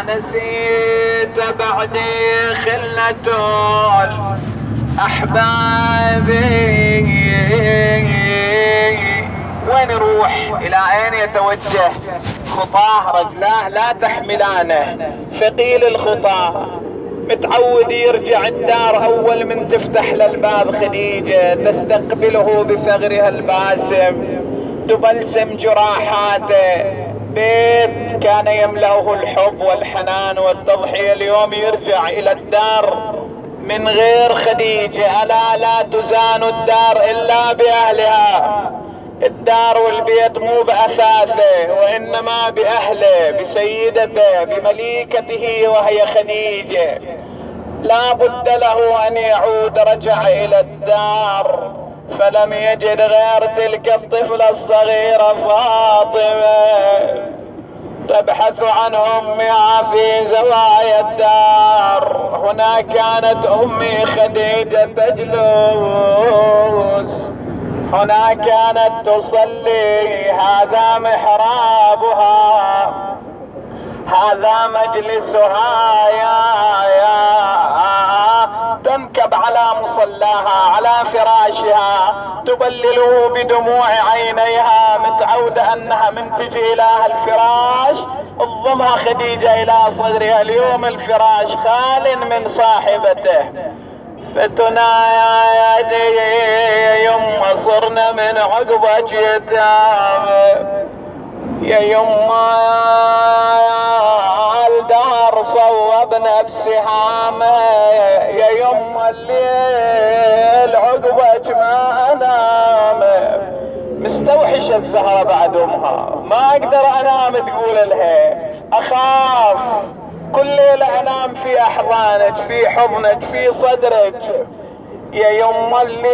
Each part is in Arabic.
أنسيت بعدي خلة أحبابي. وين يروح؟ إلى أين يتوجه؟ خطاه رجلاه لا تحملانه. ثقيل الخطى متعود يرجع الدار أول من تفتح للباب خديجة تستقبله بثغرها الباسم. تبلسم جراحاته. بيت كان يملأه الحب والحنان والتضحية. اليوم يرجع إلى الدار من غير خديجة. ألا لا تزان الدار إلا بأهلها. الدار والبيت مو بأثاثه وإنما بأهله بسيدته بمليكته وهي خديجة. لا بد له أن يعود رجع إلى الدار. فلم يجد غير تلك الطفلة الصغيرة فاطمة تبحث عن امها في زوايا الدار. هنا كانت أمي خديجة تجلس هنا كانت تصلي. هذا محرابها. هذا مجلسها يا يا تنكب على مصلاها على فراشها تبلله بدموع عينيها متعودة انها من تجي إلى الفراش تضمها خديجة إلى صدرها اليوم الفراش خال من صاحبته فتنا يا يما صرنا من عقبك يتام يا يما بسهامه يا يما الليل عقبك ما أنام. مستوحش الزهرة بعد أمها. ما أقدر أنام تقول لها. أخاف. كل ليلة أنام في أحضانك في حضنك في صدرك. يا يما الليل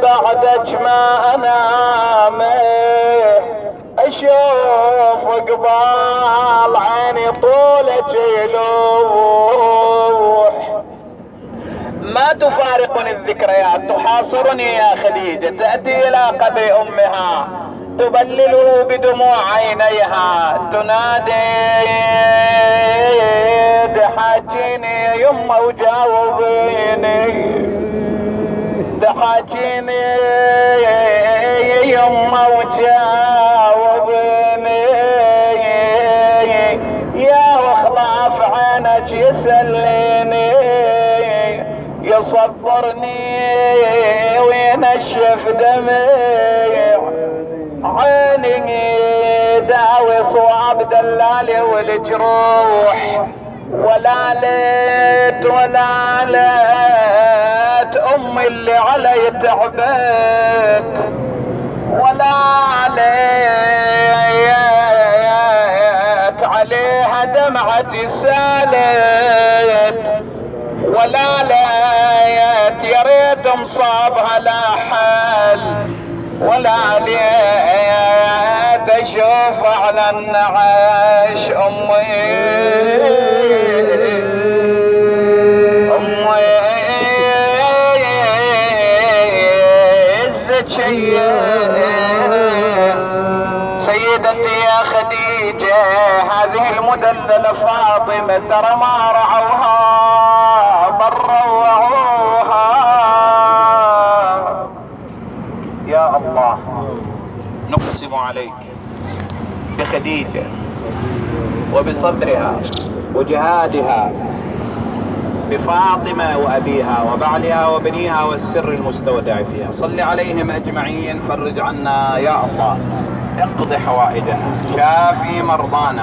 بعدك ما أنام. أشوف قبال عيني طولك يلوح ما تفارقني الذكريات تحاصرني يا خديجة. تأتي إلى قبر أمها تبلله بدموع عينيها. تنادي دحاجيني يما وجاوبيني دحاجيني يما وجاوبيني يا وخلاف عينك يسليني. يصبرني وينشف دمي؟ عيني داوي صواب دلالي والجروح. ولا ليت ولا ليت أمي اللي علي تعبت. ولا ليت عليها دمعتي سالت. ولا ليت يا ريت مصابها لا حل ولا ليت أشوف على النعاش أمي. أمي. سيدتي يا خديجة هذه المدللة فاطمة ترى ما رعوها بل روعوها يا الله عليك بخديجة وبصبرها وجهادها بفاطمة وأبيها وبعلها وبنيها والسر المستودع فيها. صل عليهم أجمعين فرج عنا يا الله اقض حوائجنا شافي مرضانا.